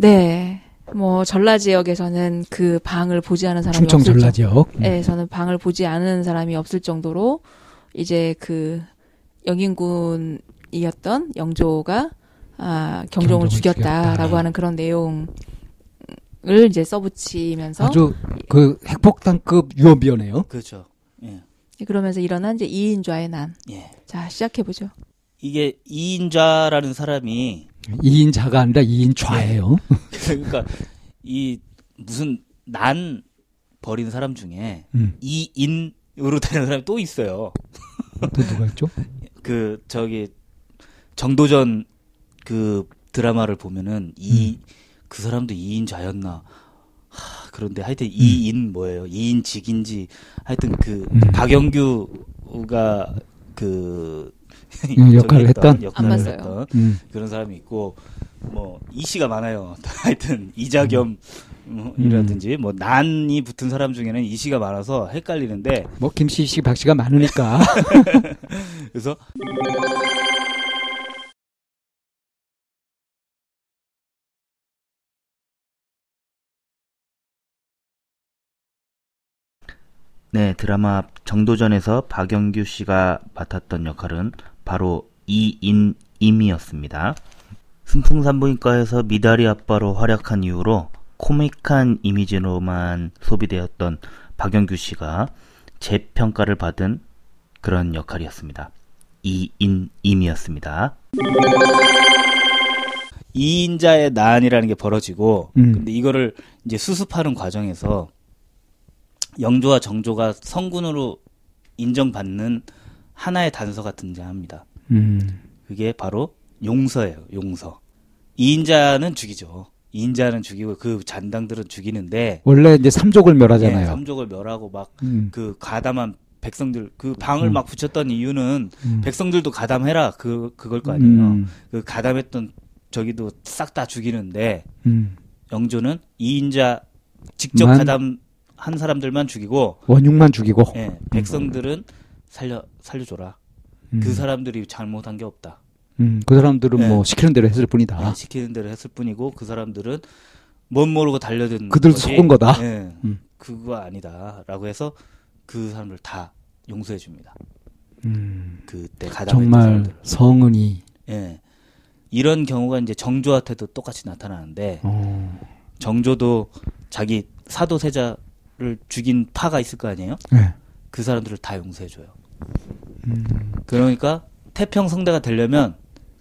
네. 뭐 전라 지역에서는 그 방을 보지 않은 사람이 충청 없을 전라 정- 지역. 음. 네, 저는 방을 보지 않은 사람이 없을 정도로 이제 그 영인군이었던 영조가 아, 경종을 경종을 죽였다라고 죽였다. 하는 그런 내용을 이제 써붙이면서 아주 그 핵폭탄급 유언비어네요. 그렇죠. 예. 그러면서 일어난 이제 이인좌의 난. 예. 자 시작해 보죠. 이게 이인좌라는 사람이 2인자가 아니라 2인 좌예요. 그러니까 이 무슨 난 버린 사람 중에 음. 이인으로 되는 사람이 또 있어요. 또 누가 있죠? 그 저기 정도전 그 드라마를 보면은 이그 사람도 이인좌였나. 하, 그런데 하여튼 이인 뭐예요? 이인 직인지 하여튼 그 음. 박영규가 그 음, 역할을 저기 했던? 역할을 안 봤어요. 했던 음. 그런 사람이 있고 뭐 이씨가 많아요. 하여튼 이자겸 뭐 이라든지 뭐 난이 붙은 사람 중에는 이씨가 많아서 헷갈리는데 뭐 김씨 씨, 박 씨가 많으니까. 그래서 네, 드라마 정도전에서 박영규 씨가 맡았던 역할은 바로 이인임이었습니다. 승풍산부인과에서 미다리 아빠로 활약한 이후로 코믹한 이미지로만 소비되었던 박영규 씨가 재평가를 받은 그런 역할이었습니다. 이인임이었습니다. 이인자의 난이라는 게 벌어지고, 음. 근데 이거를 이제 수습하는 과정에서 영조와 정조가 성군으로 인정받는 하나의 단서가 등장합니다. 음. 그게 바로 용서예요, 용서. 이인자는 죽이죠. 이인자는 죽이고 그 잔당들은 죽이는데, 원래 이제 삼족을 예, 멸하잖아요. 삼족을 멸하고 막 음. 그 가담한 백성들 그 방을 음. 막 붙였던 이유는 음. 백성들도 가담해라 그 그걸 거 아니에요. 음. 그 가담했던 저기도 싹 다 죽이는데 음. 영조는 이인자 직접 만- 가담한 사람들만 죽이고 원흉만 죽이고. 예, 백성들은 살려 살려줘라. 음. 그 사람들이 잘못한 게 없다. 음, 그 사람들은 네. 뭐 시키는 대로 했을 뿐이다. 예, 시키는 대로 했을 뿐이고 그 사람들은 뭔 모르고 달려든 것이, 속은 거다. 예, 음. 그거 아니다라고 해서 그 사람들 다 용서해 줍니다. 음. 그때 정말. 성은이. 예. 이런 경우가 이제 정조한테도 똑같이 나타나는데 어. 정조도 자기 사도 세자를 죽인 파가 있을 거 아니에요? 네. 그 사람들을 다 용서해 줘요. 음. 그러니까 태평 성대가 되려면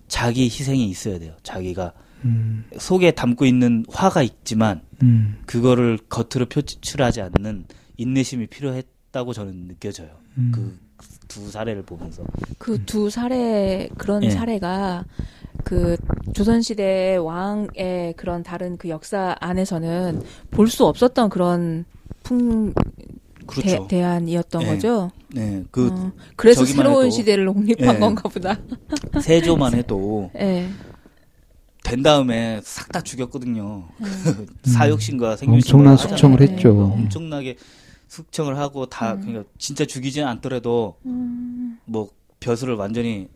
자기 희생이 있어야 돼요. 자기가 음. 속에 담고 있는 화가 있지만 음. 그거를 겉으로 표출하지 않는 인내심이 필요했다고 저는 느껴져요. 음. 그두 사례를 보면서. 그 두 사례 그런 예. 사례가 그 조선시대 왕의 그런 다른 그 역사 안에서는 볼 수 없었던 그런 풍 그렇죠. 대, 안이었던 예. 거죠. 네. 그 어, 그래서 새로운 해도- 시대를 독립한 예. 건가 보다. 세조만 해도 예. 된 다음에 싹 다 죽였거든요. 그 사육신과 생육신과 엄청난 하잖아요. 숙청을 네. 했죠. 엄청나게 숙청을 하고 다 그러니까 진짜 죽이지는 않더라도 뭐 벼슬을 완전히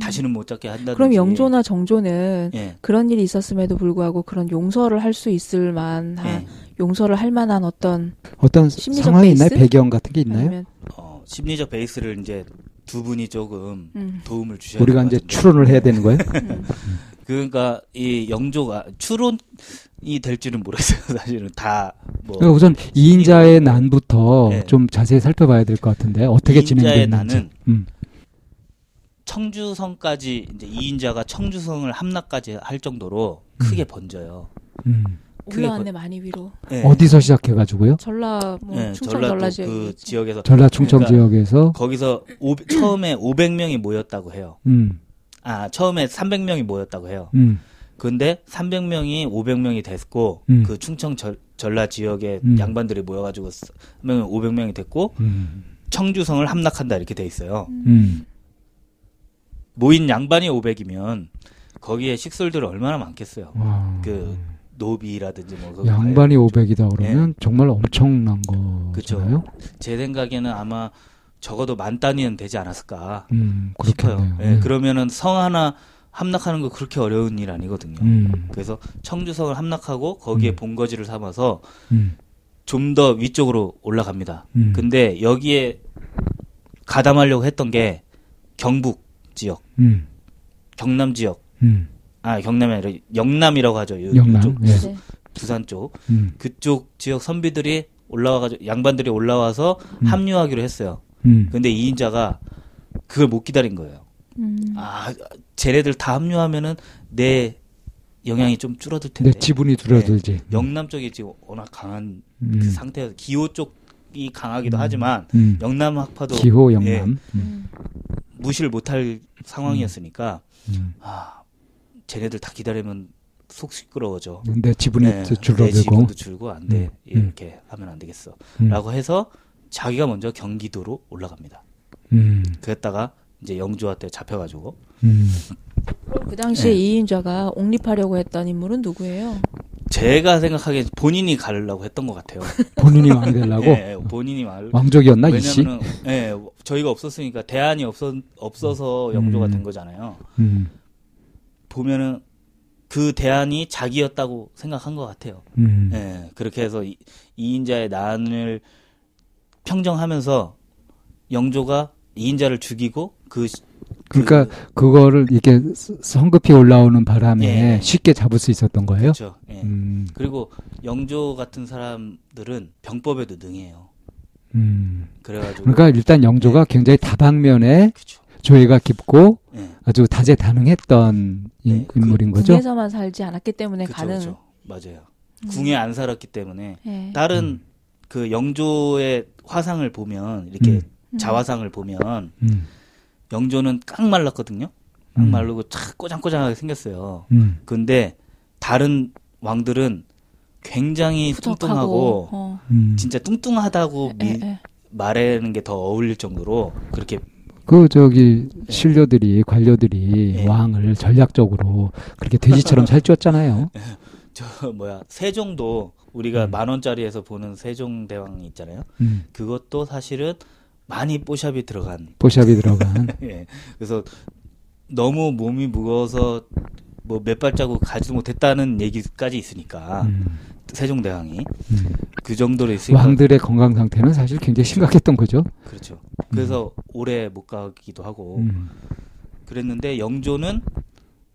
다시는 못 잡게 한다든지. 그럼 영조나 정조는 예. 그런 일이 있었음에도 불구하고 그런 용서를 할 수 있을 만한 예. 용서를 할 만한 어떤 어떤 심리적 상황이 있나요? 배경 같은 게 있나요? 아니면 어, 심리적 베이스를 이제 두 분이 조금 음. 도움을 주셔야 우리가 이제. 추론을 해야 되는 거예요? 음. 그러니까 이 영조가 추론이 될 줄은 모르겠어요. 사실은 다 뭐 그러니까 우선 이인자의 난부터 네. 좀 자세히 살펴봐야 될 것 같은데 어떻게 이인자의 진행됐는지. 난은 음. 청주성까지 이제 이인자가 청주성을 함락까지 할 정도로 크게 번져요. 음. 올라왔네 많이 위로. 예. 어디서 시작해 가지고요? 전라 뭐 예, 충청 전라 그 지역 지역에서 전라 충청 그러니까 지역에서 거기서 오, 처음에 500명이 모였다고 해요. 음. 아 처음에 300명이 모였다고 해요. 음. 근데 300명이 500명이 됐고 음. 그 충청 절, 전라 지역에 음. 양반들이 모여가지고 300명 500명이 됐고 음. 청주성을 함락한다 이렇게 돼 있어요. 음. 모인 양반이 500이면 거기에 식솔들 얼마나 많겠어요. 와. 그 노비라든지 뭐 양반이 500이다 그러면 정말 엄청난 그쵸. 거잖아요. 제 생각에는 아마 적어도 만 단위는 되지 않았을까 음, 싶어요. 예, 음. 그러면은 성 하나 함락하는 거 그렇게 어려운 일 아니거든요. 음. 그래서 청주성을 함락하고 거기에 음. 본거지를 삼아서 음. 좀더 위쪽으로 올라갑니다. 음. 근데 여기에 가담하려고 했던 게 경북 지역, 음. 경남 지역, 음. 아 경남이 아니라 영남이라고 하죠. 요, 영남. 요쪽 예. 네. 부산 쪽 음. 그쪽 지역 선비들이 올라와가지고 양반들이 올라와서 음. 합류하기로 했어요. 음. 근데 이인자가 그걸 못 기다린 거예요. 음. 아, 쟤네들 다 합류하면은 내 영향이 좀 줄어들 텐데. 내 지분이 줄어들지. 영남 쪽이 지금 워낙 강한 음. 그 상태여서 기호 쪽이 강하기도 음. 하지만 음. 영남 학파도 기호 예, 영남. 음. 음. 무시를 못할 상황이었으니까 음. 아 쟤네들 다 기다리면 속 시끄러워져. 내 지분이 네, 내 줄어들고. 지분도 줄고 안 돼. 음. 이렇게 하면 안 되겠어. 음. 라고 해서 자기가 먼저 경기도로 올라갑니다. 음. 그랬다가 이제 영주한테 잡혀가지고 음. 그 당시에 네. 이인자가 옹립하려고 했던 인물은 누구예요? 제가 생각하기엔 본인이 가려고 했던 것 같아요. 본인이 왕이 되려고 예, 본인이 말. 왕족이었나 이씨? 왜냐면은 예, 저희가 없었으니까 대안이 없어 없어서 영조가 음. 된 거잖아요. 음. 보면은 그 대안이 자기였다고 생각한 것 같아요. 음. 예, 그렇게 해서 이, 이인자의 난을 평정하면서 영조가 이인자를 죽이고 그 시- 그러니까 그 거를 이렇게 스- 성급히 올라오는 바람에 예. 쉽게 잡을 수 있었던 거예요. 그렇죠. 예. 음. 그리고 영조 같은 사람들은 병법에도 능해요. 음. 그래가지고 그러니까 일단 영조가 굉장히 다방면에 그쵸. 조예가 깊고 예. 아주 다재다능했던 인, 네, 그 인물인 거죠. 궁에서만 살지 않았기 때문에 그쵸, 가는 그쵸. 맞아요. 음. 궁에 안 살았기 때문에 예. 다른 그 영조의 화상을 보면 이렇게 음. 음. 자화상을 보면 음. 영조는 깡 말랐거든요. 깡 음. 마르고 착 꼬장꼬장하게 생겼어요. 음. 근데 다른 왕들은 굉장히 후덕하고 뚱뚱하고 어. 음. 진짜 뚱뚱하다고 미- 예, 예. 말하는 게 더 어울릴 정도로 그렇게 그 저기 신료들이 관료들이 예. 왕을 전략적으로 그렇게 돼지처럼 살찌웠잖아요. 저 뭐야 세종도 우리가 음. 만 원짜리에서 보는 세종대왕 있잖아요. 음. 그것도 사실은 많이 뽀샵이 들어간 포샵이 들어간. 예. 그래서 너무 몸이 무거워서 뭐 몇 발자국 가지도 못했다는 얘기까지 있으니까 음. 세종대왕이 음. 그 정도로 있으니까 왕들의 건강 상태는 사실 굉장히 심각했던 거죠. 그렇죠. 그래서 오래 못 가기도 하고 음. 그랬는데 영조는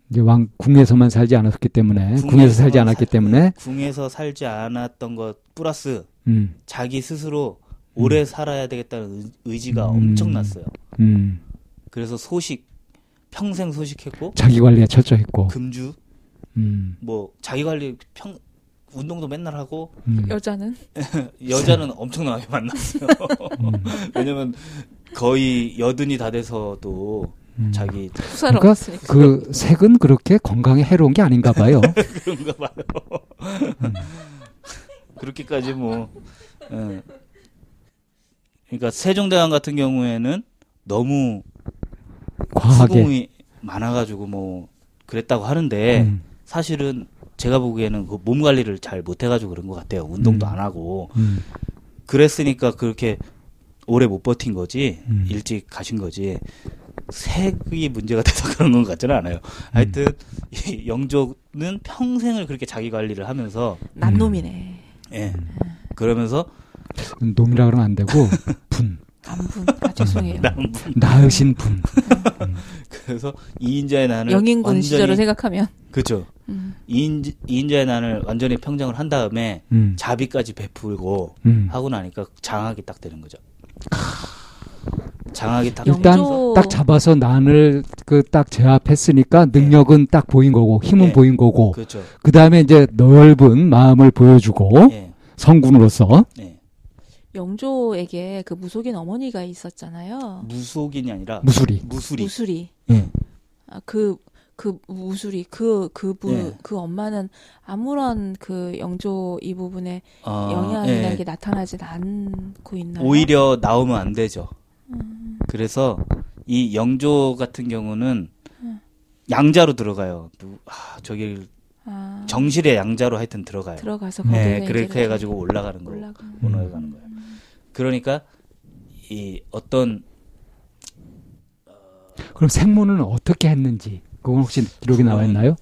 이제 왕 궁에서만 살지 않았기 때문에 궁에서 살지 않았기 살- 때문에 궁에서 살지 않았던 것 플러스 음. 자기 스스로 오래 살아야 되겠다는 의- 의지가 음. 엄청났어요. 음. 그래서 소식 평생 소식했고 자기 관리에 철저했고. 금주 음. 뭐 자기 관리 평 운동도 맨날 하고 음. 여자는 여자는 엄청나게 만났어요. 음. 왜냐면 거의 여든이 다 돼서도 음. 자기 후사를 그러니까 없으니까. 그 색은 그렇게 건강에 해로운 게 아닌가 봐요. 그런가 봐요. 그렇게까지 뭐. 예. 그러니까 세종대왕 같은 경우에는 너무 과하게. 수공이 많아가지고 뭐 그랬다고 하는데 음. 사실은 제가 보기에는 그 몸 관리를 잘 못해가지고 그런 것 같아요. 운동도 음. 안 하고 음. 그랬으니까 그렇게 오래 못 버틴 거지 음. 일찍 가신 거지 색이 문제가 돼서 그런 건 같지는 않아요. 음. 하여튼 이 영조는 평생을 그렇게 자기 관리를 하면서 남놈이네. 예 그러면서 놈이라 그러면 안 되고 분. 남분. 아, 죄송해요. 나으신 분. 그래서 이인자의 난을 영인군 완전히 시절을 생각하면. 그죠 음. 이인 이인자의 난을 완전히 평정을 한 다음에 음. 자비까지 베풀고 음. 하고 나니까 장악이 딱 되는 거죠. 장악이 딱 영- 일단 영조- 딱 잡아서 난을 그 딱 제압했으니까 능력은 딱 보인 거고 힘은 네. 보인 거고 그렇죠. 그 다음에 이제 넓은 마음을 보여주고 예. 성군으로서 예. 영조에게 그 무속인 어머니가 있었잖아요. 무속인이 아니라 무술이. 무술이. 무술이. 예. 아, 그, 그 무술이, 그, 그 부, 예. 그 엄마는 아무런 그 영조 이 부분에 어, 영향이나 예. 게 나타나지 않고 있나요? 오히려 나오면 안 되죠. 음. 그래서 이 영조 같은 경우는 음. 양자로 들어가요. 누- 아, 저기 아, 정실의 양자로 하여튼 들어가요. 들어가서 네, 그렇게 해가지고 올라가는 거예요. 올라가는 올라가는 거예요. 그러니까 이 어떤 그럼 생모는 어떻게 했는지 그건 혹시 기록이 나와 있나요?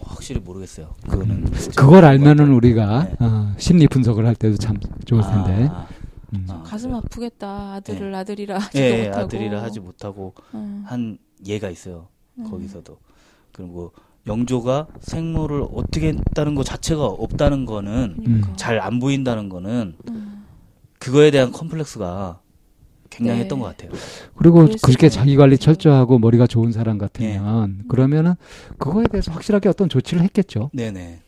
확실히 모르겠어요. 그거는 그걸 알면은 우리가 네. 어, 심리 분석을 할 때도 참 좋을 텐데. 아, 음. 아, 가슴 그래요? 아프겠다. 아들을 아들이라 하지도 예, 예, 못하고. 아들이라 하지 못하고 음. 한 예가 있어요. 음. 거기서도 그리고 영조가 생모를 어떻게 했다는 것 자체가 없다는 거는 그러니까. 잘안 보인다는 거는 음. 그거에 대한 컴플렉스가 굉장히 네. 했던 것 같아요. 그리고 그렇게 것 자기 관리. 철저하고 머리가 좋은 사람 같으면 예. 그러면은 그거에 대해서 확실하게 어떤 조치를 했겠죠. 네네.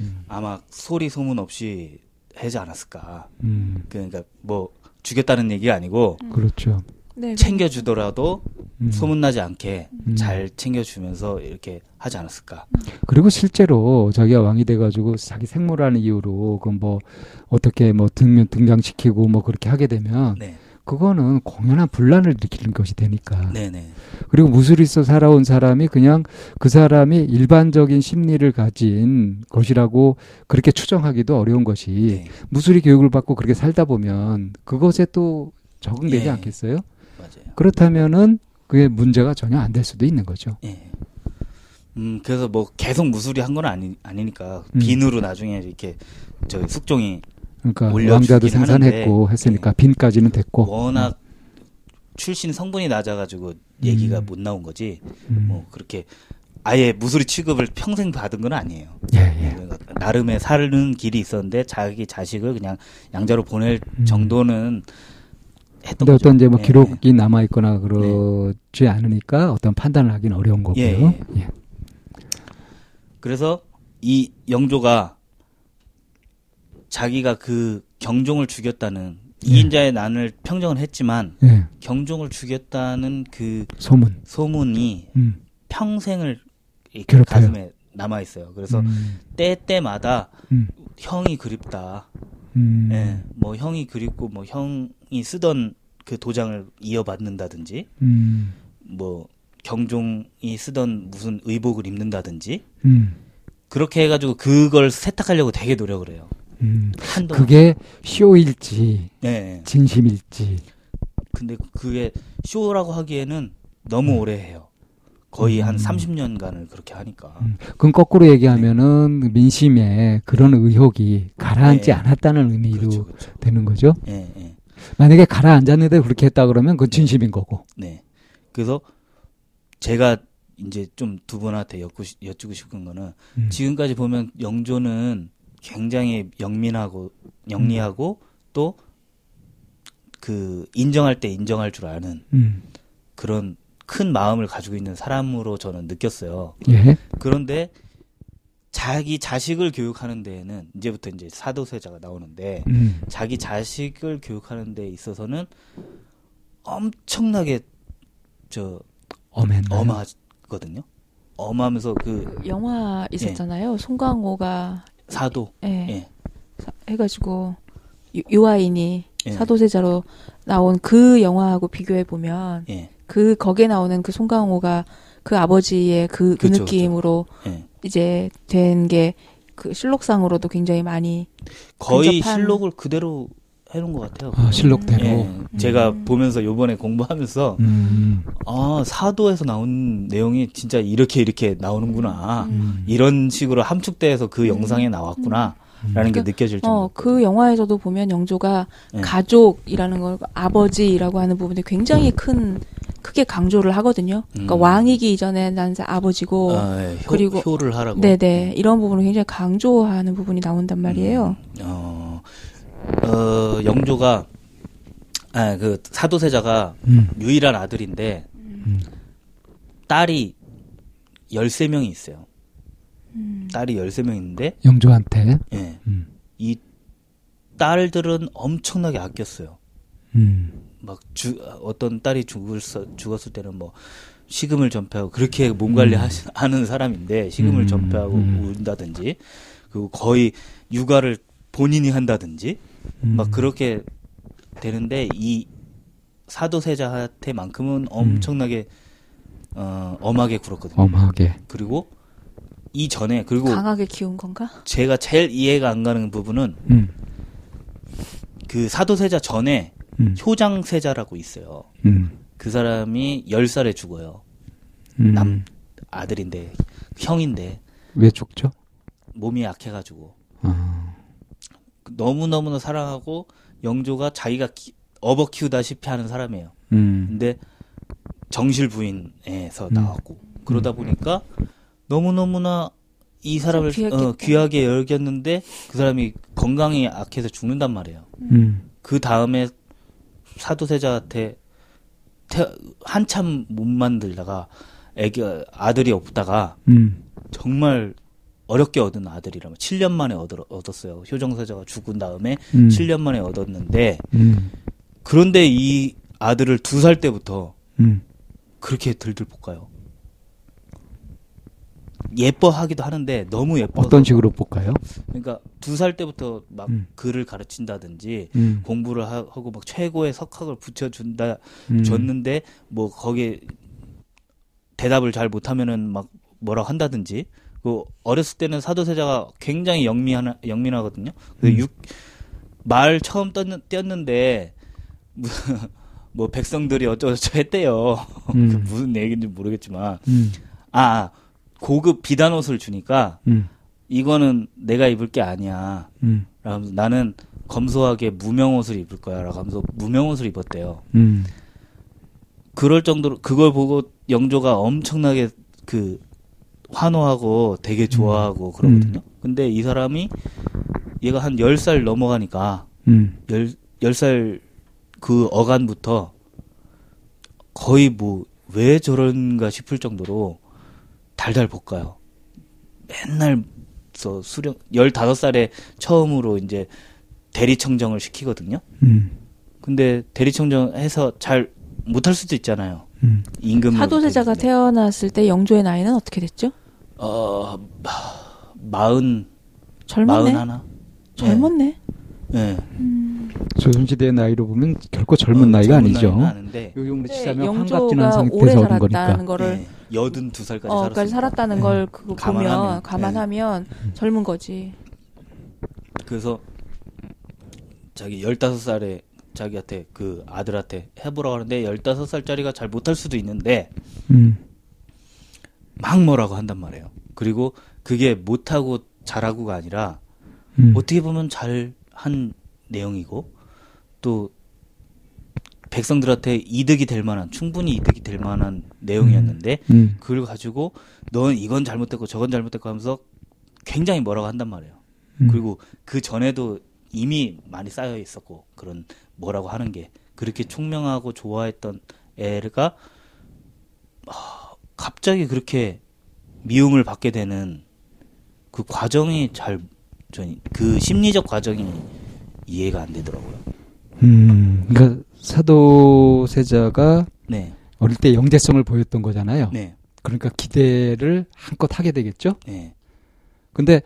음. 아마 소리 소문 없이 하지 않았을까. 음, 그러니까 뭐 죽였다는 얘기가 아니고 그렇죠. 네, 챙겨주더라도 음. 소문나지 않게 음. 잘 챙겨주면서 이렇게 하지 않았을까. 그리고 실제로 자기가 왕이 돼가지고 자기 생모라는 이유로 그 뭐 어떻게 뭐 등, 등장시키고 뭐 그렇게 하게 되면 네. 그거는 공연한 분란을 일으키는 것이 되니까. 네네. 그리고 무술에서 살아온 사람이 그냥 그 사람이 일반적인 심리를 가진 것이라고 그렇게 추정하기도 어려운 것이 네. 무술이 교육을 받고 그렇게 살다 보면 그것에 또 적응되지 예. 않겠어요? 맞아요. 그렇다면은 그게 문제가 전혀 안 될 수도 있는 거죠. 예. 음, 그래서 뭐 계속 무술이 한 건 아니, 아니니까 음. 빈으로 나중에 이렇게 저 숙종이 그러니까 왕자도 생산했고 하는데, 했으니까 예. 빈까지는 됐고. 워낙 출신 성분이 낮아가지고 얘기가 음. 못 나온 거지. 음. 뭐 그렇게 아예 무술이 취급을 평생 받은 건 아니에요. 예, 예. 나름의 사는 길이 있었는데 자기 자식을 그냥 양자로 보낼 음. 정도는 했던 근데 거죠. 어떤 이제 뭐 예, 기록이 남아 있거나 그러지 않으니까 어떤 판단을 하기는 어려운 거고요. 예, 예. 그래서 이 영조가 자기가 그 경종을 죽였다는 예. 이인자의 난을 평정을 했지만 예. 경종을 죽였다는 그 소문. 소문이 음. 평생을 괴롭혀요. 가슴에 남아 있어요. 그래서 음. 때 때마다 음. 형이 그립다. 음. 예, 뭐 형이 그립고 뭐 형이 쓰던 그 도장을 이어받는다든지 음. 뭐 경종이 쓰던 무슨 의복을 입는다든지 음. 그렇게 해가지고 그걸 세탁하려고 되게 노력을 해요. 음. 한동안. 그게 쇼일지 네. 진심일지. 근데 그게 쇼라고 하기에는 너무 오래 해요. 거의 한 음. 30년간을 그렇게 하니까. 음. 그건 거꾸로 얘기하면은 민심에 그런 의혹이 가라앉지 네. 않았다는 의미로 그렇죠, 그렇죠. 되는 거죠. 예, 예. 만약에 가라앉았는데 그렇게 했다 그러면 그건 진심인 거고. 네. 그래서 제가 이제 좀 두 분한테 여쭈고, 싶- 여쭈고 싶은 거는 음. 지금까지 보면 영조는 굉장히 영민하고 영리하고 또그 인정할 때 인정할 줄 아는 음. 그런 큰 마음을 가지고 있는 사람으로 저는 느꼈어요. 예. 그런데 자기 자식을 교육하는 데에는 이제부터 이제 사도세자가 나오는데 음. 자기 자식을 교육하는 데 있어서는 엄청나게 저 엄했나요? 엄하거든요. 엄하면서 그 영화 있었잖아요. 송강호가 사도 예, 예. 사- 해가지고 유, 유아인이 예. 사도세자로 나온 그 영화하고 비교해 보면 예. 그 거기에 나오는 그 송강호가 그 아버지의 그, 그 그쵸, 느낌으로 예. 이제 된 게 그 실록상으로도 굉장히 많이 거의 실록을 그대로 해놓은 것 같아요. 아, 실록대로. 예. 제가 음. 보면서 요번에 공부하면서 음. 아 사도에서 나온 내용이 진짜 이렇게 이렇게 나오는구나 음. 이런 식으로 함축돼서 그 음. 영상에 나왔구나 라는 게 그- 느껴질 어 정도. 그 영화에서도 보면 영조가 예. 가족이라는 걸 아버지라고 하는 부분이 굉장히 큰 크게 강조를 하거든요. 그러니까 음. 왕이기 이전에 난 아버지고 아, 예. 효, 그리고- 효를 하라고. 네네 이런 부분을 굉장히 강조하는 부분이 나온단 말이에요. 음, 어, 어, 영조가 아, 그 사도세자가 음. 유일한 아들인데 음. 딸이 13명이 있어요. 음. 딸이 13명 있는데 영조한테. 예. 음. 이 딸들은 엄청나게 아꼈어요. 음. 막 주, 어떤 딸이 죽을, 죽었을 때는 뭐 식음을 전폐하고 그렇게 몸 관리하는 사람인데 식음을 음, 전폐하고 음. 운다든지 그리고 거의 육아를 본인이 한다든지 음. 막 그렇게 되는데 이 사도세자한테만큼은 엄청나게 어, 엄하게 굴었거든요. 엄하게. 그리고 이 전에 그리고 강하게 키운 건가? 제가 제일 이해가 안 가는 부분은 음. 그 사도세자 전에 음. 효장세자라고 있어요. 음. 그 사람이 10살에 죽어요. 음. 남- 아들인데 형인데 왜 죽죠? 몸이 약해가지고 아, 너무 너무나 사랑하고 영조가 자기가 키- 업어 키우다시피 하는 사람이에요. 음, 근데 정실 부인에서 음. 나왔고 그러다 보니까 너무 너무나 이 사람을. 어, 귀하게 여겼는데 그 사람이 건강이 악해서 죽는단 말이에요. 음, 그 다음에 사도세자한테 태- 한참 못 만들다가 애기 아들이 없다가 음, 정말 어렵게 얻은 아들이라면 7년 만에 얻, 얻었어요. 효정세자가 죽은 다음에 음, 7년 만에 얻었는데 음, 그런데 이 아들을 두 살 때부터 음, 그렇게 들들 볶아요. 예뻐하기도 하는데 너무 예뻐. 어떤 식으로 볼까요? 그러니까 두 살 때부터 막 음. 글을 가르친다든지 음, 공부를 하, 고막 최고의 석학을 붙여준다 음, 줬는데 뭐 거기에 대답을 잘 못하면은 막 뭐라고 한다든지 그 어렸을 때는 사도세자가 굉장히 영미하 영민하거든요. 음. 그말 처음 떴는, 띄었는데 무슨 뭐 백성들이 어쩌고저쩌고 했대요. 음. 그 무슨 얘기인지 모르겠지만 음, 아 고급 비단 옷을 주니까 음, 이거는 내가 입을 게 아니야. 음, 라면서 나는 검소하게 무명 옷을 입을 거야 라고 하면서 무명 옷을 입었대요. 음, 그럴 정도로 그걸 보고 영조가 엄청나게 그 환호하고 되게 좋아하고 그러거든요. 근데 이 사람이 얘가 한 10살 넘어가니까 음, 열, 10살 그 어간부터 거의 뭐 왜 저런가 싶을 정도로 달달 볶아요. 맨날 저 수령 15살에 처음으로 이제 대리청정을 시키거든요. 음, 근데 대리청정 해서 잘 못할 수도 있잖아요. 음. 임금 사도세자가 태어났을 때 영조의 나이는 어떻게 됐죠? 어 마- 마흔 젊었네. 마흔 하나 젊었네. 네. 조선시대의 나이로 보면 결코 젊은 어, 나이가 젊은 아니죠. 요즘으로 근데 치자면 영조가 환갑지난 오래 상태에서 거니까. 살았다는 거를 네. 여든 두 살까지 어, 살았다는 네. 걸 그거 감안하면, 보면 네. 감안하면 젊은 거지. 그래서 자기 15살에 자기한테 그 아들한테 해보라고 하는데 15살짜리가 잘 못할 수도 있는데 음, 막 뭐라고 한단 말이에요. 그리고 그게 못하고 잘하고가 아니라 음, 어떻게 보면 잘 한 내용이고 또 백성들한테 이득이 될 만한 충분히 이득이 될 만한 내용이었는데 음, 그걸 가지고 넌 이건 잘못됐고 저건 잘못됐고 하면서 굉장히 뭐라고 한단 말이에요. 음. 그리고 그 전에도 이미 많이 쌓여 있었고 그런 뭐라고 하는 게 그렇게 총명하고 좋아했던 애가 아, 갑자기 그렇게 미움을 받게 되는 그 과정이 잘그 심리적 과정이 이해가 안 되더라고요. 음, 그러니까 사도세자가 네, 어릴 때 영재성을 보였던 거잖아요. 네, 그러니까 기대를 한껏 하게 되겠죠. 네, 근데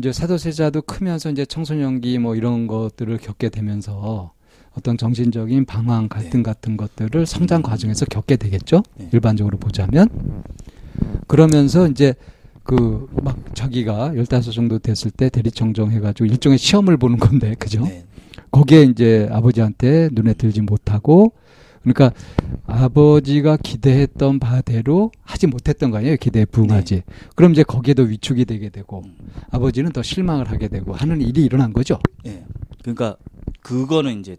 이제 사도세자도 크면서 이제 청소년기 뭐 이런 것들을 겪게 되면서 어떤 정신적인 방황 갈등 같은 것들을 성장 과정에서 겪게 되겠죠. 네. 일반적으로 보자면 그러면서 이제 그 막 자기가 15 정도 됐을 때 대리청정 해가지고 일종의 시험을 보는 건데 그죠? 네, 거기에 이제 아버지한테 눈에 들지 못하고 그러니까 아버지가 기대했던 바대로 하지 못했던 거 아니에요 기대에 부응하지 그럼 이제 거기에도 위축이 되게 되고 음. 아버지는 더 실망을 하게 되고 하는 일이 일어난 거죠 네. 그러니까 그거는 이제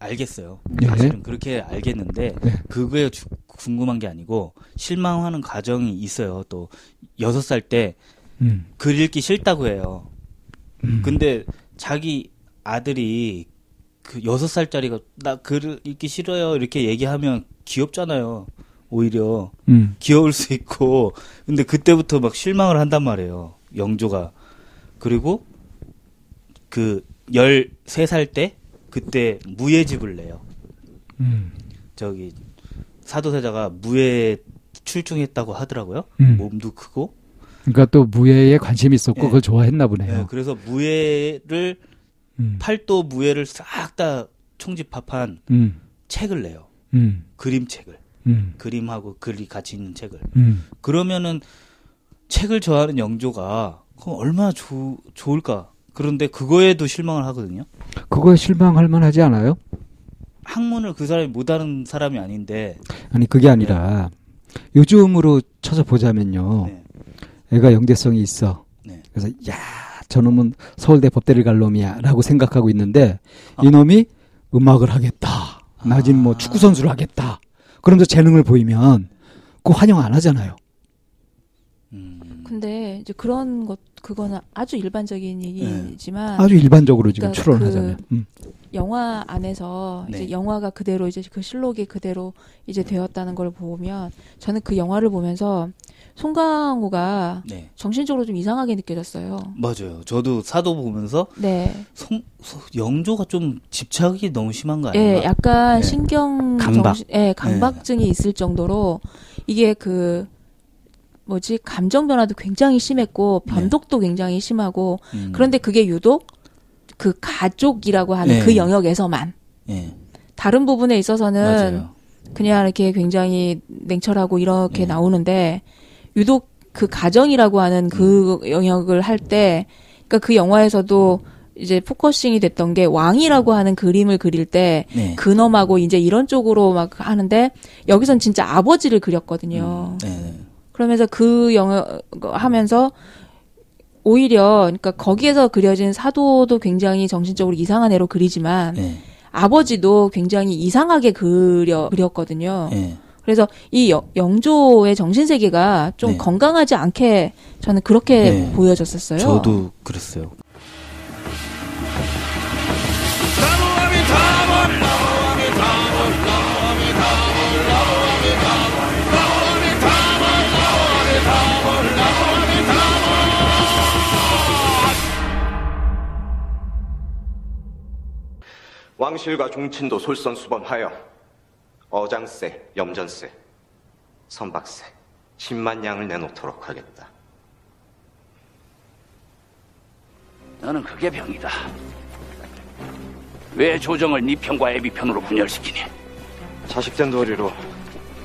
알겠어요. 네. 사실은 그렇게 알겠는데 네. 그거에 주- 궁금한 게 아니고 실망하는 과정이 있어요. 또 여섯 살때 음. 글 읽기 싫다고 해요. 음. 근데 자기 아들이 그 여섯 살짜리가 나글 읽기 싫어요 이렇게 얘기하면 귀엽잖아요. 오히려 음. 귀여울 수 있고 근데 그때부터 막 실망을 한단 말이에요. 영조가 그리고 그 13살 때 그때 무예집을 내요. 음. 저기 사도세자가 무예 출중했다고 하더라고요. 음. 몸도 크고. 그러니까 또 무예에 관심이 있었고 예. 그걸 좋아했나 예, 보네요 그래서 무예를 음. 팔도 무예를 싹 다 총집합한 음. 책을 내요. 음. 그림책을. 음. 그림하고 글이 같이 있는 책을. 음. 그러면은 책을 좋아하는 영조가 그럼 얼마나 좋, 좋을까. 그런데 그거에도 실망을 하거든요. 그거에 실망할 만하지 않아요? 학문을 그 사람이 못하는 사람이 아닌데 아니 그게 아니라 요즘으로 쳐서 보자면요. 네. 애가 영재성이 있어. 네. 그래서 야 저놈은 서울대 법대를 갈 놈이야라고 생각하고 있는데 아. 이놈이 음악을 하겠다. 나진 뭐 아. 축구 선수를 하겠다. 그러면서 재능을 보이면 그 환영 안 하잖아요. 음. 근데 이제 그런 것 그거는 아주 일반적인 얘기지만 네. 아주 일반적으로 지금 그러니까 추론을 그 하자면. 음. 영화 안에서 네. 이제 영화가 그대로 이제 그 실록이 그대로 이제 되었다는 걸 보면 저는 그 영화를 보면서 송강호가 네. 정신적으로 좀 이상하게 느껴졌어요. 맞아요. 저도 사도 보면서 네. 송, 소- 영조가 좀 집착이 너무 심한 거 아닌가? 예, 약간 네. 신경 강박. 정신, 예, 강박증이 있을 정도로 이게 그 뭐지 감정 변화도 굉장히 심했고 네. 변덕도 굉장히 심하고 음. 그런데 그게 유독 그 가족이라고 하는 네. 그 영역에서만 예. 다른 부분에 있어서는 맞아요. 그냥 이렇게 굉장히 냉철하고 이렇게 네. 나오는데 유독 그 가정이라고 하는 그 음. 영역을 할 때 그러니까 그 영화에서도 이제 focusing이 됐던 게 왕이라고 하는 그림을 그릴 때 네. 근엄하고 이제 이런 쪽으로 막 하는데 여기선 진짜 아버지를 그렸거든요. 음, 네, 네. 그러면서 그 영역 하면서 오히려 그러니까 거기에서 그려진 사도도 굉장히 정신적으로 이상한 애로 그리지만 네. 아버지도 굉장히 이상하게 그려 그렸거든요. 네. 그래서 이 여- 영조의 정신 세계가 좀 네. 건강하지 않게 저는 그렇게 네. 보여졌었어요. 저도 그랬어요. 왕실과 종친도 솔선수범하여 어장세, 염전세, 선박세 10만 양을 내놓도록 하겠다. 너는 그게 병이다. 왜 조정을 네 편과 애비 편으로 분열시키니? 자식된 도리로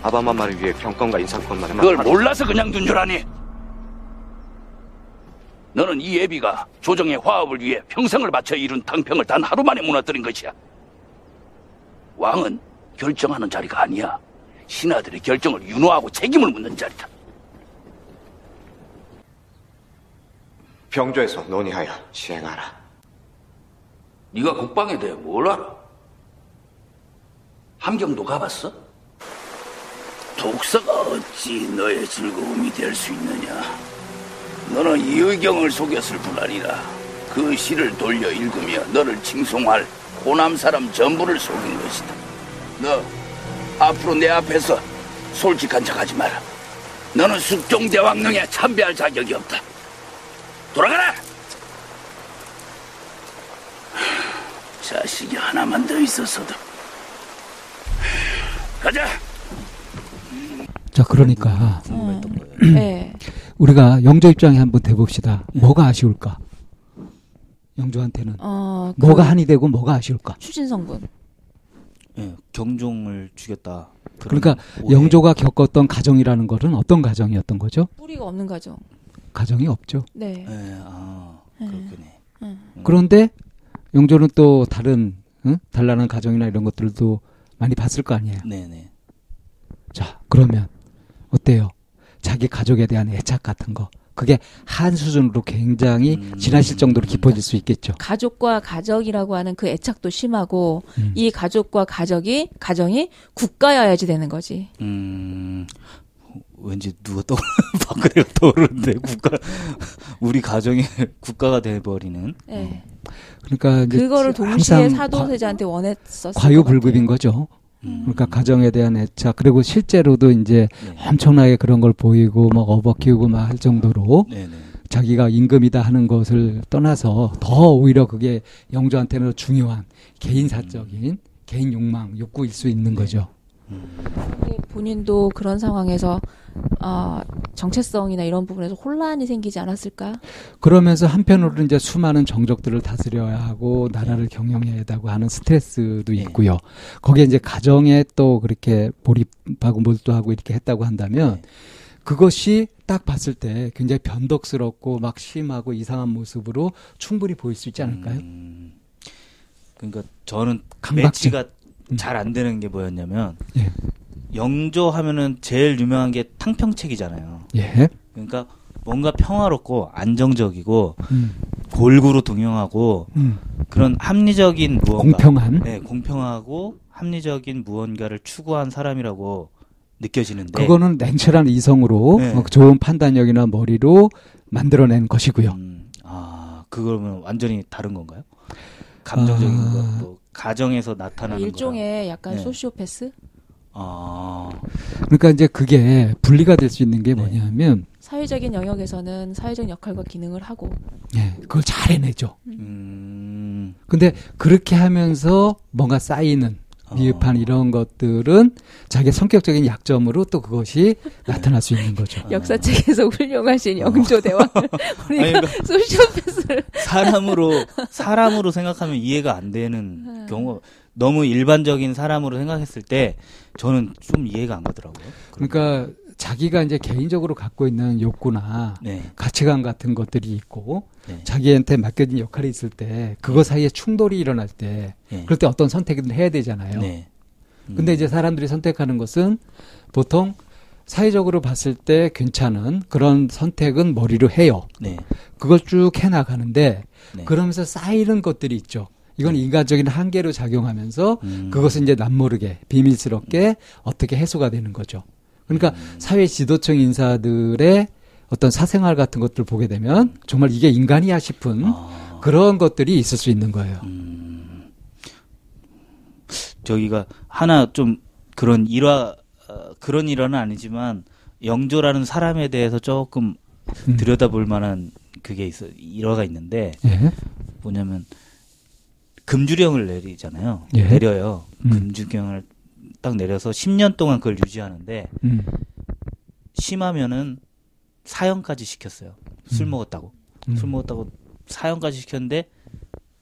아바마마를 위해 병권과 인사권만을 그걸. 몰라서 그냥 둔 줄 아니? 너는 이 애비가 조정의 화합을 위해 평생을 바쳐 이룬 당평을 단 하루 만에 무너뜨린 것이야. 왕은 결정하는 자리가 아니야. 신하들의 결정을 윤호하고 책임을 묻는 자리다. 병조에서 논의하여 시행하라. 네가 국방에 대해 뭘 알아? 함경도 가봤어? 독서가 어찌 너의 즐거움이 될 수 있느냐? 너는 이의경을 속였을 뿐 아니라 그 시를 돌려 읽으며 너를 칭송할 호남 사람 전부를 속인 것이다. 너 앞으로 내 앞에서 솔직한 척하지 마라. 너는 숙종대왕릉에 참배할 자격이 없다. 돌아가라! 자식이 하나만 더 있었어도. 가자! 자 그러니까. 네. 우리가 영조 입장에 한번 대봅시다. 네. 뭐가 아쉬울까? 영조한테는 어, 그 뭐가 한이 되고 뭐가 아쉬울까? 추진 성분. 예, 경종을 죽였다. 그러니까 오해. 영조가 겪었던 가정이라는 것은 어떤 가정이었던 거죠? 뿌리가 없는 가정. 가정이 없죠. 네. 예, 아, 그렇군요. 그런데 영조는 또 다른 응? 단란한 가정이나 이런 것들도 많이 봤을 거 아니에요. 네, 네. 자 그러면 어때요? 자기 가족에 대한 애착 같은 거 그게 한 수준으로 굉장히 음. 지나실 정도로 깊어질 수 있겠죠. 가족과 가족이라고 하는 그 애착도 심하고 음. 이 가족과 가족이 가정이 국가여야지 되는 거지. 음, 왠지 누가 떠, 박근혜가 떠오르는데, 국가, 우리 가정이 국가가 돼버리는. 네. 그러니까 이제 그거를 동시에 사도세자한테 원했었을 과유불급인 것 거죠. 음. 그러니까 가정에 대한 애착 그리고 실제로도 이제 네. 엄청나게 그런 걸 보이고 막 업어 키우고 막 할 정도로 네, 네. 자기가 임금이다 하는 것을 떠나서 더 오히려 그게 영조한테는 중요한 개인 사적인 개인 욕망 욕구일 수 있는 거죠. 본인도 그런 상황에서 어, 정체성이나 이런 부분에서 혼란이 생기지 않았을까? 그러면서 한편으로 이제 수많은 정적들을 다스려야 하고 나라를 경영해야 하고 하는 스트레스도 네. 있고요. 거기에 이제 가정에 또 그렇게 몰입하고 몰두하고 이렇게 했다고 한다면 네. 그것이 딱 봤을 때 굉장히 변덕스럽고 막 심하고 이상한 모습으로 충분히 보일 수 있지 않을까요? 음, 그러니까 저는 음. 잘 안 되는 게 뭐였냐면 예. 영조 하면은 제일 유명한 게 탕평책이잖아요. 예. 그러니까 뭔가 평화롭고 안정적이고 음. 골고루 동용하고 음. 그런 합리적인 무언가 공평한. 네, 공평하고 합리적인 무언가를 추구한 사람이라고 느껴지는데 그거는 냉철한 이성으로 네. 어, 좋은 판단력이나 머리로 만들어낸 것이고요. 음, 아 그러면 완전히 다른 건가요? 감정적인 아. 것, 뭐 가정에서 나타나는 일종의 약간 네. 소시오패스? 거랑. 아, 그러니까 이제 그게 분리가 될 수 있는 게 네. 뭐냐면 사회적인 영역에서는 사회적 역할과 기능을 하고 예, 그걸 잘 해내죠. 음, 근데 그렇게 하면서 뭔가 쌓이는 어. 미흡한 이런 것들은 자기 성격적인 약점으로 또 그것이 나타날 수 있는 거죠. 역사책에서 훌륭하신 영조 대왕을 아니, 우리가 그러니까 소시오패스를 사람으로 사람으로 생각하면 이해가 안 되는 네. 경우 너무 일반적인 사람으로 생각했을 때 저는 좀 이해가 안 가더라고요. 그러니까 자기가 이제 개인적으로 갖고 있는 욕구나 네, 가치관 같은 것들이 있고 네, 자기한테 맡겨진 역할이 있을 때 그거 사이에 충돌이 일어날 때 네, 그럴 때 어떤 선택을 해야 되잖아요. 네. 음, 근데 이제 사람들이 선택하는 것은 보통 사회적으로 봤을 때 괜찮은 그런 선택은 머리로 해요. 네, 그걸 쭉 해 나가는데 네. 그러면서 쌓이는 것들이 있죠. 이건 인간적인 한계로 작용하면서 음, 그것은 이제 남모르게 비밀스럽게 어떻게 해소가 되는 거죠. 그러니까 음. 사회 지도층 인사들의 어떤 사생활 같은 것들을 보게 되면 정말 이게 인간이야 싶은 아, 그런 것들이 있을 수 있는 거예요. 음, 저기가 하나 좀 그런 일화 어, 그런 일화는 아니지만 영조라는 사람에 대해서 조금 음. 들여다볼 만한 그게 있어 일화가 있는데 예. 뭐냐면 금주령을 내리잖아요. 예. 내려요. 음. 금주령을 딱 내려서 10년 동안 그걸 유지하는데 음. 심하면은 사형까지 시켰어요. 술 음. 먹었다고. 음. 술 먹었다고 사형까지 시켰는데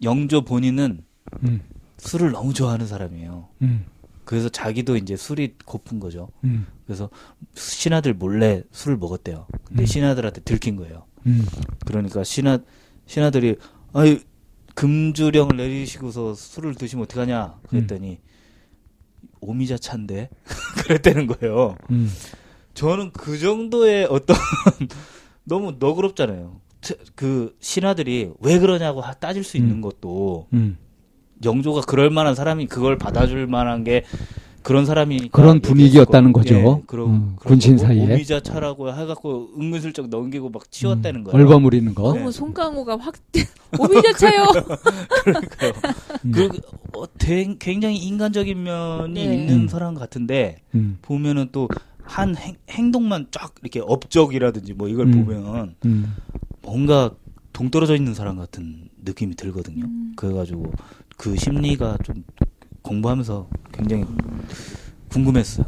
영조 본인은 음. 술을 너무 좋아하는 사람이에요. 음. 그래서 자기도 이제 술이 고픈 거죠. 음. 그래서 신하들 몰래 술을 먹었대요. 근데 음. 신하들한테 들킨 거예요. 음. 그러니까 신하 신하들이 아이 금주령을 내리시고서 술을 드시면 어떡하냐 그랬더니 오미자 차인데 그랬다는 거예요. 음. 저는 그 정도의 어떤 너무 너그럽잖아요. 트- 그 신하들이 왜 그러냐고 하- 따질 수 있는 음. 것도 음. 영조가 그럴 만한 사람이 그걸 받아줄 만한 게 그런 사람이 그런 분위기였다는 거죠. 그런, 음, 그런 군신 거고 사이에. 오미자 차라고 해갖고 은근슬쩍 넘기고 막 치웠다는 거예요. 얼버무리는 거. 너무 송강호가 확 오미자 차요. 음. 그 어, 대- 굉장히 인간적인 면이 네. 있는 음. 사람 같은데 음. 보면은 또 한 행동만 쫙 이렇게 업적이라든지 뭐 이걸 음. 보면 음. 뭔가 동떨어져 있는 사람 같은 느낌이 들거든요. 음. 그래가지고 그 심리가 좀 공부하면서 굉장히 궁금했어요.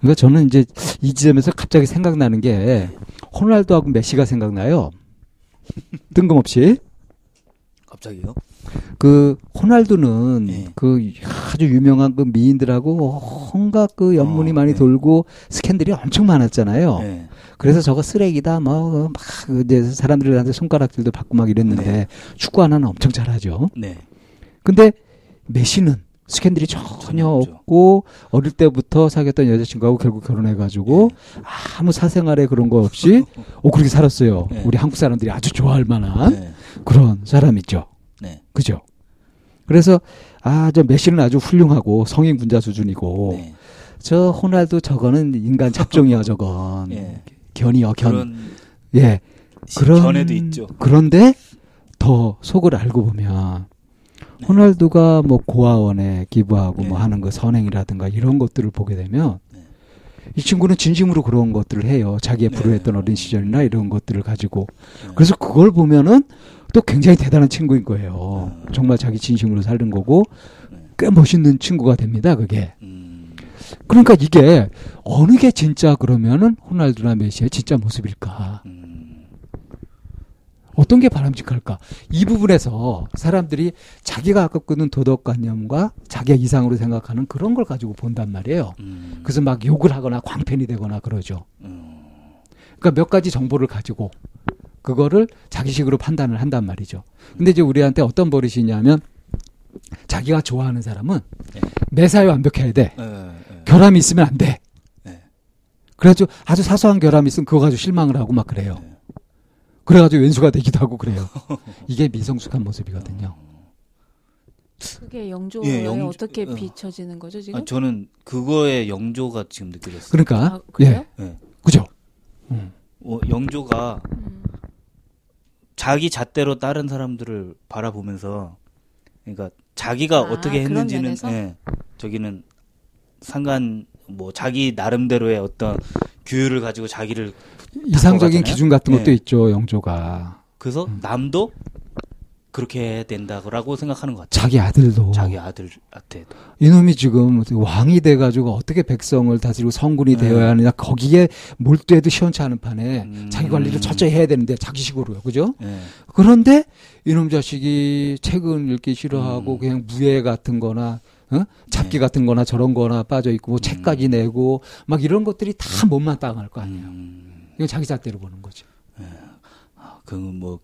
그러니까 저는 이제 이 지점에서 갑자기 생각나는 게 호날두하고 메시가 생각나요. 뜬금없이. 갑자기요? 그 호날두는 네. 그 아주 유명한 그 미인들하고 온갖 그 연문이 어, 많이 네. 돌고 스캔들이 엄청 많았잖아요. 네. 그래서 저거 쓰레기다 뭐막 이제 사람들한테 손가락질도 받고 막 이랬는데 네. 축구 하나는 엄청 잘하죠. 네. 근데 메시는 스캔들이 전혀. 없고 어릴 때부터 사귀었던 여자친구하고 결국 결혼해가지고 아무 사생활에 그런 거 없이 오 그렇게 살았어요. 네. 우리 한국 사람들이 아주 좋아할 만한 네. 그런 사람이죠. 네. 그죠? 그래서 아 저 메시는 아주 훌륭하고 성인 군자 수준이고 네. 저 호날두 저거는 인간 잡종이야 저건 예. 견이요 견. 그런 예. 시- 그런 견해도 있죠. 그런데 더 속을 알고 보면 네. 호날두가 뭐 고아원에 기부하고 네. 뭐 하는 그 선행이라든가 이런 것들을 보게 되면 네. 이 친구는 진심으로 그런 것들을 해요. 자기의 네. 불우했던 어린 시절이나 이런 것들을 가지고. 네. 그래서 그걸 보면은 또 굉장히 대단한 친구인 거예요. 네. 정말 자기 진심으로 살는 거고 네. 꽤 멋있는 친구가 됩니다. 그게. 음, 그러니까 이게 어느 게 진짜 그러면은 호날두나 메시의 진짜 모습일까? 음, 어떤 게 바람직할까? 이 부분에서 사람들이 자기가 갖고 있는 도덕관념과 자기가 이상으로 생각하는 그런 걸 가지고 본단 말이에요. 음, 그래서 막 욕을 하거나 광팬이 되거나 그러죠. 음, 그러니까 몇 가지 정보를 가지고 그거를 자기식으로 판단을 한단 말이죠. 근데 이제 우리한테 어떤 버릇이 있냐면 자기가 좋아하는 사람은 네. 매사에 완벽해야 돼. 예, 예. 결함이 있으면 안 돼. 네. 그래가지고 아주 사소한 결함이 있으면 그거 가지고 실망을 하고 막 그래요. 네. 그래가지고 왼수가 되기도 하고 그래요. 이게 미성숙한 모습이거든요. 그게 영조에 예, 영조- 어떻게 어. 비춰지는 거죠 지금? 아, 저는 그거의 영조가 지금 느껴졌어요. 그러니까 아, 그래요? 예, 예. 그죠. 어, 영조가 음. 자기 잣대로 다른 사람들을 바라보면서 그러니까 자기가 아, 어떻게 했는지는? 예, 저기는 상관 뭐 자기 나름대로의 어떤 규율을 가지고 자기를 이상적인? 기준 같은 것도 네. 있죠. 영조가 그래서 음. 남도 그렇게 된다고 생각하는 것 같아요. 자기 아들도 자기 아들한테 이놈이 지금 왕이 돼 가지고 어떻게 백성을 다스리고 성군이 네. 되어야 하느냐 거기에 몰두해도 시원치 않은 판에 음. 자기 관리를 철저히 해야 되는데 자기식으로요, 그죠? 예. 그런데 이놈 자식이 책은 읽기 싫어하고 음. 그냥 무예 같은 거나 어? 잡기 네. 같은 거나 저런 거나 빠져 있고 뭐 음. 책까지 내고 막 이런 것들이 다 못만 당할 거 아니에요. 음, 이건 자기 잣대로 보는 거죠. 그 뭐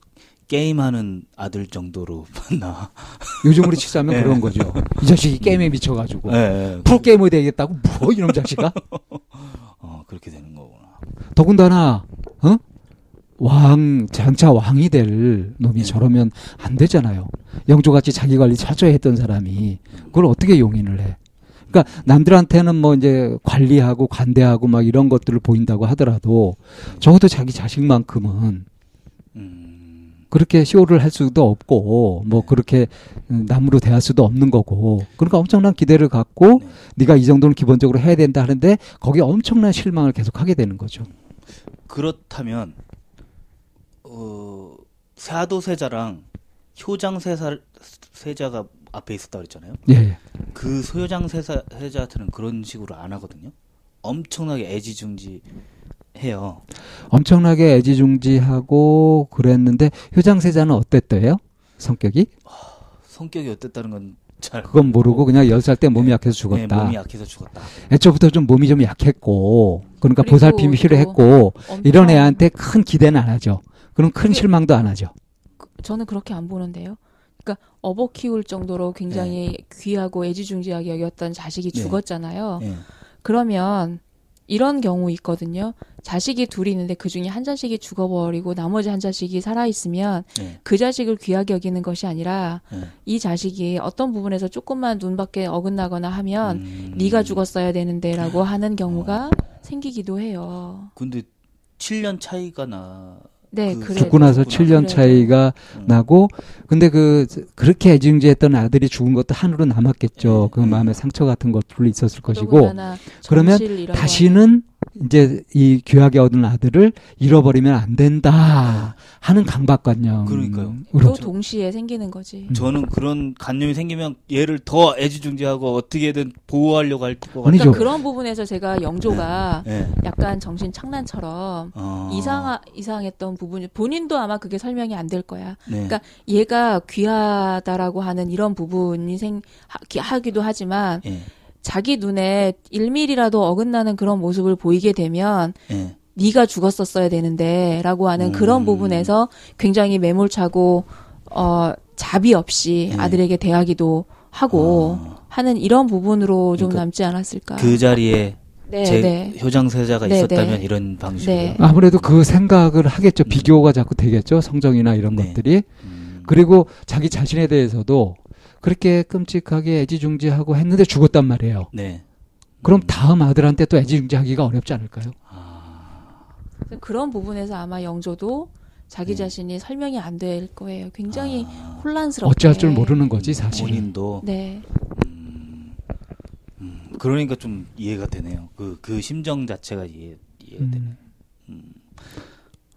게임하는 아들 정도로 봤나? 요즘으로 치자면 네. 그런 거죠. 이 자식이 게임에 미쳐가지고 예, 예. 프로게이머 되겠다고 뭐 이놈 자식아? 어, 그렇게 되는 거구나. 더군다나 어? 왕 장차 왕이 될 놈이 네. 저러면 안 되잖아요. 영조같이 자기 관리 철저히 했던 사람이 그걸 어떻게 용인을 해? 그러니까 남들한테는 뭐 이제 관리하고 관대하고 막 이런 것들을 보인다고 하더라도 적어도 자기 자식만큼은 음, 그렇게 쇼를 할 수도 없고 뭐 그렇게 남으로 대할 수도 없는 거고 그러니까 엄청난 기대를 갖고 네. 네가 이 정도는 기본적으로 해야 된다 하는데 거기에 엄청난 실망을 계속 하게 되는 거죠. 그렇다면 어, 사도세자랑 효장세사 세자가 앞에 있었다 그랬잖아요. 예, 예. 그 소요장세사 세자한테는 그런 식으로 안 하거든요. 엄청나게 애지중지 해요. 엄청나게 애지중지하고 그랬는데 효장세자는 어땠대요? 성격이? 성격이 어땠다는 건 잘 그건 모르고 그냥 열 살 때 몸이 네. 약해서 네, 죽었다. 몸이 약해서 죽었다. 애초부터 좀 몸이 좀 약했고 그러니까 보살핌이 또 필요했고 엄청- 이런 애한테 큰 기대는 안 하죠. 그럼 큰 그게- 실망도 안 하죠. 저는 그렇게 안 보는데요. 그러니까 업어 키울 정도로 굉장히 귀하고 애지중지하게 여겼던 자식이 네. 죽었잖아요. 예. 그러면 이런 경우 있거든요. 자식이 둘이 있는데 그 중에 한 자식이 죽어버리고 나머지 한 자식이 살아있으면 예. 그 자식을 귀하게 여기는 것이 아니라 예. 이 자식이 어떤 부분에서 조금만 눈밖에 어긋나거나 하면 음. 네가 죽었어야 되는데라고 하는 경우가 생기기도 해요. 근데 7년 차이가 나. 네, 그 그래. 죽고 나서 그래도- 7년 그래도- 차이가 음. 나고 근데 그 그렇게 애지중지했던 아들이 죽은 것도 한으로 남았겠죠. 네, 그 네. 마음에 상처 같은 것들이 있었을 것이고 그러면 다시는 이제 이 귀하게 얻은 아들을 잃어버리면 안 된다 하는 강박관념. 그러니까요. 하는 또 동시에 생기는 거지. 저는 그런 관념이 생기면 얘를 더 애지중지하고 어떻게든 보호하려고 할 것 같아요. 그러니까 그런 부분에서 제가 영조가 예. 약간 정신 창난처럼 어. 이상 이상했던 부분이 본인도 아마 그게 설명이 안 될 거야. 네. 그러니까 얘가 귀하다라고 하는 이런 부분이 생 하, 하기도 하지만 예. 자기 눈에 1mm라도 어긋나는 그런 모습을 보이게 되면 예. 네가 죽었었어야 되는데라고 하는 음. 그런 부분에서 굉장히 매몰차고 어 자비 없이 네. 아들에게 대하기도 하고 어. 하는 이런 부분으로 좀 그러니까 남지 않았을까? 그 자리에 네, 제 네. 효장세자가 네, 있었다면 네. 이런 방식으로. 네. 아무래도 그 생각을 하겠죠. 비교가 자꾸 되겠죠. 성정이나 이런 네. 것들이. 음. 그리고 자기 자신에 대해서도 그렇게 끔찍하게 애지중지하고 했는데 죽었단 말이에요. 네. 그럼 다음 아들한테 또 애지중지하기가 어렵지 않을까요? 그래서 그런 부분에서 아마 영조도 자기 네. 자신이 설명이 안 될 거예요. 굉장히 아, 혼란스럽게. 어찌할 줄 모르는 거지 사실. 본인도 네. 음, 음, 그러니까 좀 이해가 되네요. 그 그 심정 자체가 이해 이해가 되네. 음.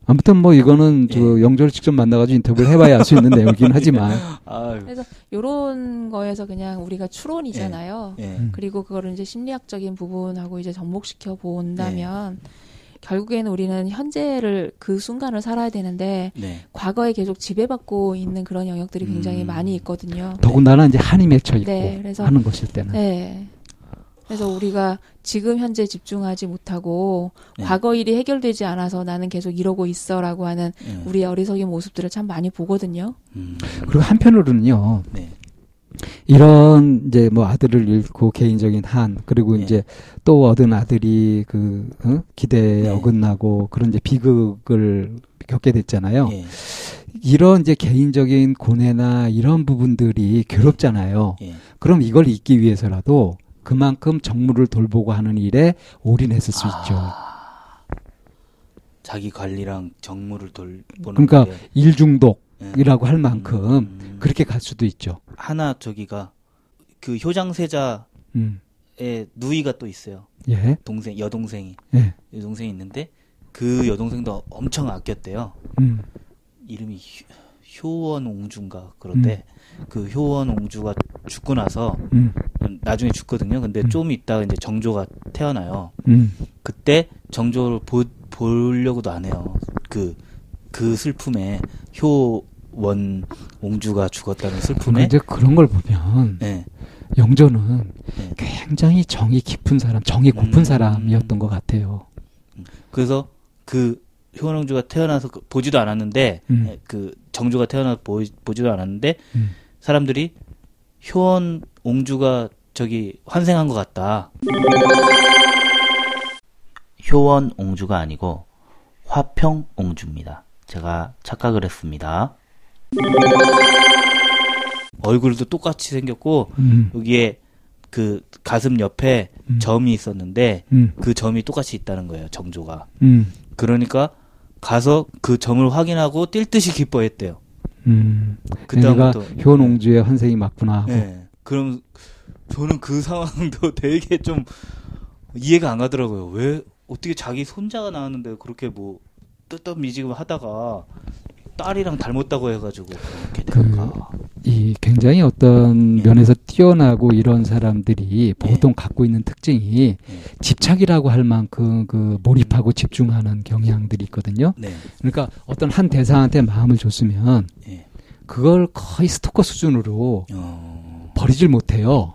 아무튼 뭐 이거는 저 예. 영조를 직접 만나가지고 인터뷰를 해봐야 알 수 있는 내용이긴 하지만 아유. 그래서 요런 거에서 그냥 우리가 추론이잖아요. 예. 음. 그리고 그거를 이제 심리학적인 부분하고 이제 접목시켜 본다면 결국에는 우리는 현재를 그 순간을 살아야 되는데 네. 과거에 계속 지배받고 있는 그런 영역들이 굉장히 음. 많이 있거든요. 더군다나 이제 한이 맺혀 있고 네, 그래서- 하는 것일 때는 네. 그래서 우리가 지금 현재 집중하지 못하고 네. 과거 일이 해결되지 않아서 나는 계속 이러고 있어라고 하는 예. 우리의 어리석인 모습들을 참 많이 보거든요. 음, 그리고 한편으로는요 네. 이런 이제 뭐 아들을 잃고 개인적인 한 그리고 예. 이제 또 얻은 아들이 그 어? 기대에 예. 어긋나고 그런 이제 비극을 겪게 됐잖아요. 예. 이런 이제 개인적인 고뇌나 이런 부분들이 괴롭잖아요. 예. 그럼 이걸 잊기 위해서라도 그만큼 정무를 돌보고 하는 일에 올인했을 수 있죠. 아, 자기 관리랑 정무를 돌보는 그러니까 게, 일 중독이라고 예. 할 만큼 음, 그렇게 갈 수도 있죠. 하나 저기가 그 효장세자의 음. 누이가 또 있어요. 예. 동생 여동생이 예. 여동생이 있는데 그 여동생도 엄청 아꼈대요. 음. 이름이 효, 효원 옹주인가 그런데 그 효원 옹주가 죽고 나서 음. 나중에 죽거든요. 근데 음. 좀 있다가 이제 정조가 태어나요. 음. 그때 정조를 보, 보려고도 안 해요. 그, 그 슬픔에 효원 옹주가 죽었다는 슬픔에 이제 그런 걸 보면 네. 영조는 네. 굉장히 정이 깊은 사람, 정이 깊은 음. 사람이었던 것 같아요. 그래서 그 효원 옹주가 태어나서 그- 보지도 않았는데 음. 에, 그 정조가 태어나서 보, 보지도 않았는데 음. 사람들이 효원 옹주가 저기 환생한 것 같다. 효원 옹주가 아니고 화평 옹주입니다. 제가 착각을 했습니다. 얼굴도 똑같이 생겼고 음. 여기에 그 가슴 옆에 음. 점이 있었는데 음. 그 점이 똑같이 있다는 거예요. 정조가. 음. 그러니까 가서 그 점을 확인하고 뛸 듯이 기뻐했대요. 음. 그다음부터 효농주의 환생이 맞구나 하고. 네. 그럼 저는 그 상황도 되게 좀 이해가 안 가더라고요. 왜 어떻게 자기 손자가 나왔는데 그렇게 뭐 뜨뜻미지금 하다가 딸이랑 닮았다고 해가지고 그렇게 그 될까? 이 굉장히 어떤 예. 면에서 뛰어나고 이런 사람들이 보통 갖고 있는 특징이 예. 집착이라고 할 만큼 그 몰입하고 집중하는 경향들이 있거든요. 네. 그러니까 어떤 한 대상한테 마음을 줬으면 예. 그걸 거의 스토커 수준으로 어. 버리질 못해요.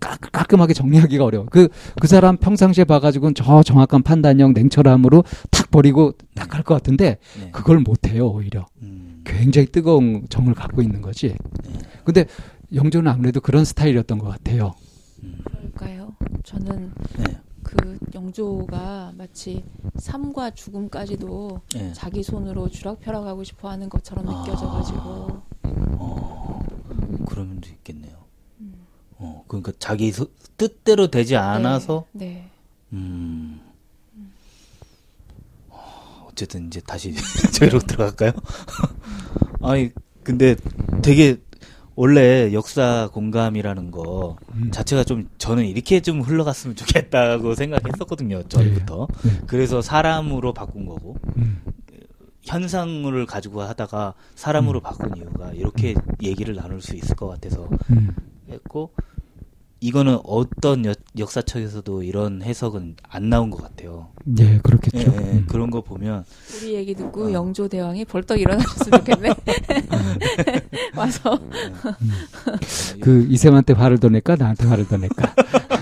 깔- 깔끔하게 정리하기가 어려워. 그, 그 사람 평상시에 봐가지고는 저 정확한 판단력, 냉철함으로 탁 버리고 딱할것 같은데, 네. 그걸 못해요, 오히려. 음. 굉장히 뜨거운 정을 갖고 있는 거지. 네. 근데 영조는 아무래도 그런 스타일이었던 것 같아요. 그럴까요? 저는 네. 그 영조가 마치 삶과 죽음까지도 네. 자기 손으로 쥐락펴락하고 싶어 하는 것처럼 아. 느껴져가지고 어. 그러면 도 있겠네요. 어. 그러니까 자기 소- 뜻대로 되지 않아서 네. 음. 어쨌든 이제 다시 저희로 들어갈까요? 아니 근데 되게 원래 역사 공감이라는 거 음. 자체가 좀 저는 이렇게 좀 흘러갔으면 좋겠다고 생각했었거든요 전부터 네. 그래서 사람으로 바꾼 거고 음. 현상을 가지고 하다가 사람으로 바꾼 이유가 이렇게 얘기를 나눌 수 있을 것 같아서 음. 했고 이거는 어떤 여- 역사책에서도 이런 해석은 안 나온 것 같아요. 예, 그렇겠죠. 예, 예, 음. 그런 거 보면 우리 얘기 듣고 어. 영조 대왕이 벌떡 일어나셨으면 좋겠네. 와서 그 이샘한테 화를 더 낼까 나한테 화를 더 낼까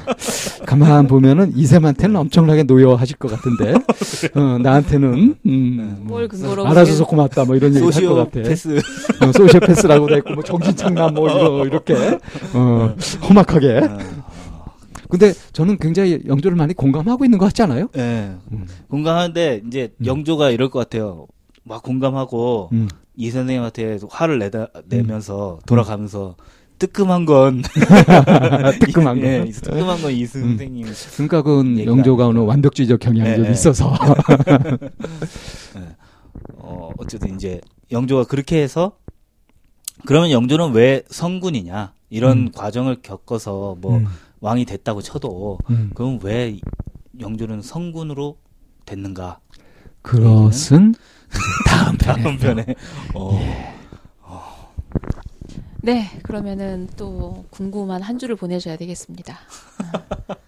가만 보면은 이샘한테는 엄청나게 노여하실 것 같은데 어, 나한테는 음, 뭘 근거로 알아줘서 고맙다 뭐 이런 얘기 할것 소시오 같아 패스 어, 소시오 패스라고 돼 있고 뭐 정신창남 뭐 이러, 이렇게 어, 험악하게 근데 저는 굉장히 영조를 많이 공감하고 있는 것 같지 않아요? 예, 음. 공감하는데 이제 음. 영조가 이럴 것 같아요. 막 공감하고 음. 이 선생님한테 화를 내다 내면서 돌아가면서 뜨끔한 건 뜨끔한 거. 예, 뜨끔한 건이 선생님 그러니까 그건 영조가 오늘. 완벽주의적 경향이 예, 좀 예. 있어서 어, 어쨌든 이제 영조가 그렇게 해서 그러면 영조는 왜 성군이냐 이런 음. 과정을 겪어서 뭐 음. 왕이 됐다고 쳐도 음. 그럼 왜 영조는 성군으로 됐는가? 그것은 다음 편에 다음 편에 어, 네 그러면은 또 궁금한 한 주를 보내셔야 되겠습니다. 아,